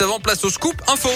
avant, place au scoop info.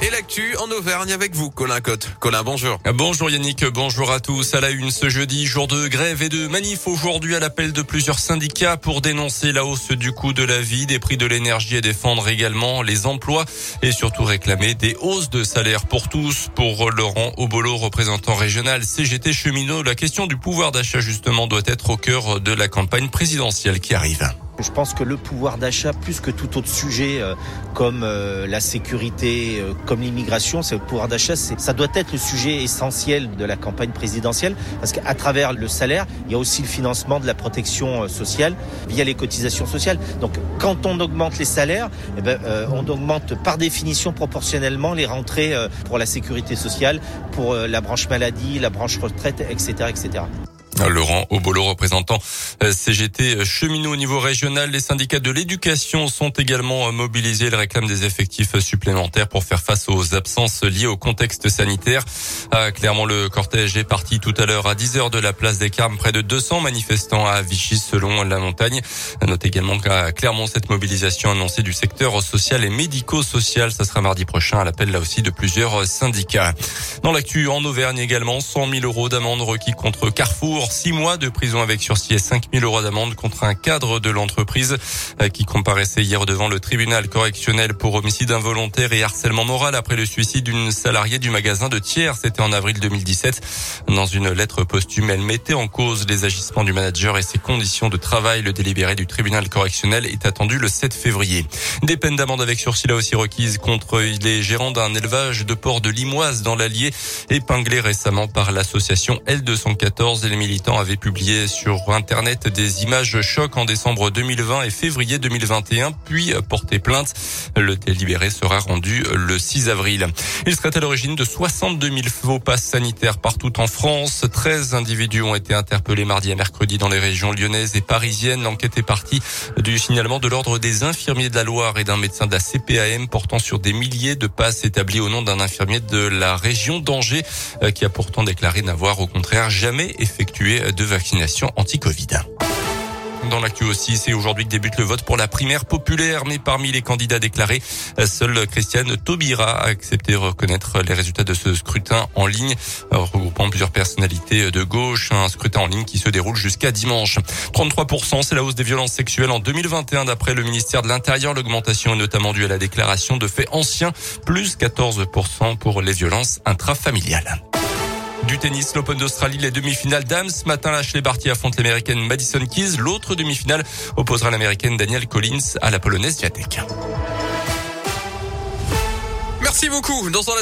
Et l'actu en Auvergne avec vous, Colin Cotte. Colin, bonjour. Bonjour Yannick, bonjour à tous. À la une ce jeudi, jour de grève et de manif aujourd'hui à l'appel de plusieurs syndicats pour dénoncer la hausse du coût de la vie, des prix de l'énergie et défendre également les emplois et surtout réclamer des hausses de salaire pour tous. Pour Laurent Obolo, représentant régional CGT cheminot, la question du pouvoir d'achat justement doit être au cœur de la campagne présidentielle qui arrive. Je pense que le pouvoir d'achat, plus que tout autre sujet euh, comme euh, la sécurité, euh, comme l'immigration, c'est le pouvoir d'achat, ça doit être le sujet essentiel de la campagne présidentielle, parce qu'à travers le salaire, il y a aussi le financement de la protection sociale via les cotisations sociales. Donc, quand on augmente les salaires, eh ben, on augmente par définition proportionnellement les rentrées pour la sécurité sociale, pour la branche maladie, la branche retraite, etc., etc. Laurent Obolo, représentant euh, CGT cheminot au niveau régional. Les syndicats de l'éducation sont également mobilisés. Ils réclament des effectifs supplémentaires pour faire face aux absences liées au contexte sanitaire. Ah, clairement, le cortège est parti tout à l'heure à 10 heures de la place des Carmes. Près de 200 manifestants à Vichy selon la montagne. Note également qu'à Clermont, cette mobilisation annoncée du secteur social et médico-social, ça sera mardi prochain à l'appel là aussi de plusieurs syndicats. Dans l'actu en Auvergne également, 100 000 euros d'amende requis contre Carrefour six mois de prison avec sursis et 5 000 euros d'amende contre un cadre de l'entreprise euh, qui comparaissait hier devant le tribunal correctionnel pour homicide involontaire et harcèlement moral après le suicide d'une salariée du magasin de Thiers. C'était en avril 2017. Dans une lettre posthume, elle mettait en cause les agissements du manager et ses conditions de travail. Le délibéré du tribunal correctionnel est attendu le 7 février. Des peines d'amende avec sursis là aussi requises contre les gérants d'un élevage de port de Limoise dans l'Allier, épinglé récemment par l'association L214 et les militaires avaient publié sur Internet des images chocs en décembre 2020 et février 2021, puis porté plainte. Le délibéré sera rendu le 6 avril. Il serait à l'origine de 62 000 faux passes sanitaires partout en France. 13 individus ont été interpellés mardi et mercredi dans les régions lyonnaises et parisiennes. L'enquête est partie du signalement de l'ordre des infirmiers de la Loire et d'un médecin de la CPAM portant sur des milliers de passes établies au nom d'un infirmier de la région d'Angers euh, qui a pourtant déclaré n'avoir au contraire jamais effectué de vaccination anti-Covid. Dans l'actu aussi, c'est aujourd'hui que débute le vote pour la primaire populaire, mais parmi les candidats déclarés, seule Christiane Taubira a accepté de reconnaître les résultats de ce scrutin en ligne, regroupant plusieurs personnalités de gauche, un scrutin en ligne qui se déroule jusqu'à dimanche. 33%, c'est la hausse des violences sexuelles en 2021 d'après le ministère de l'Intérieur. L'augmentation est notamment due à la déclaration de faits anciens, plus 14% pour les violences intrafamiliales. Du tennis, l'Open d'Australie, les demi-finales dames. Ce matin, Ashley Barty affronte l'américaine Madison Keys. L'autre demi-finale opposera l'américaine Danielle Collins à la polonaise Viatek. Merci beaucoup.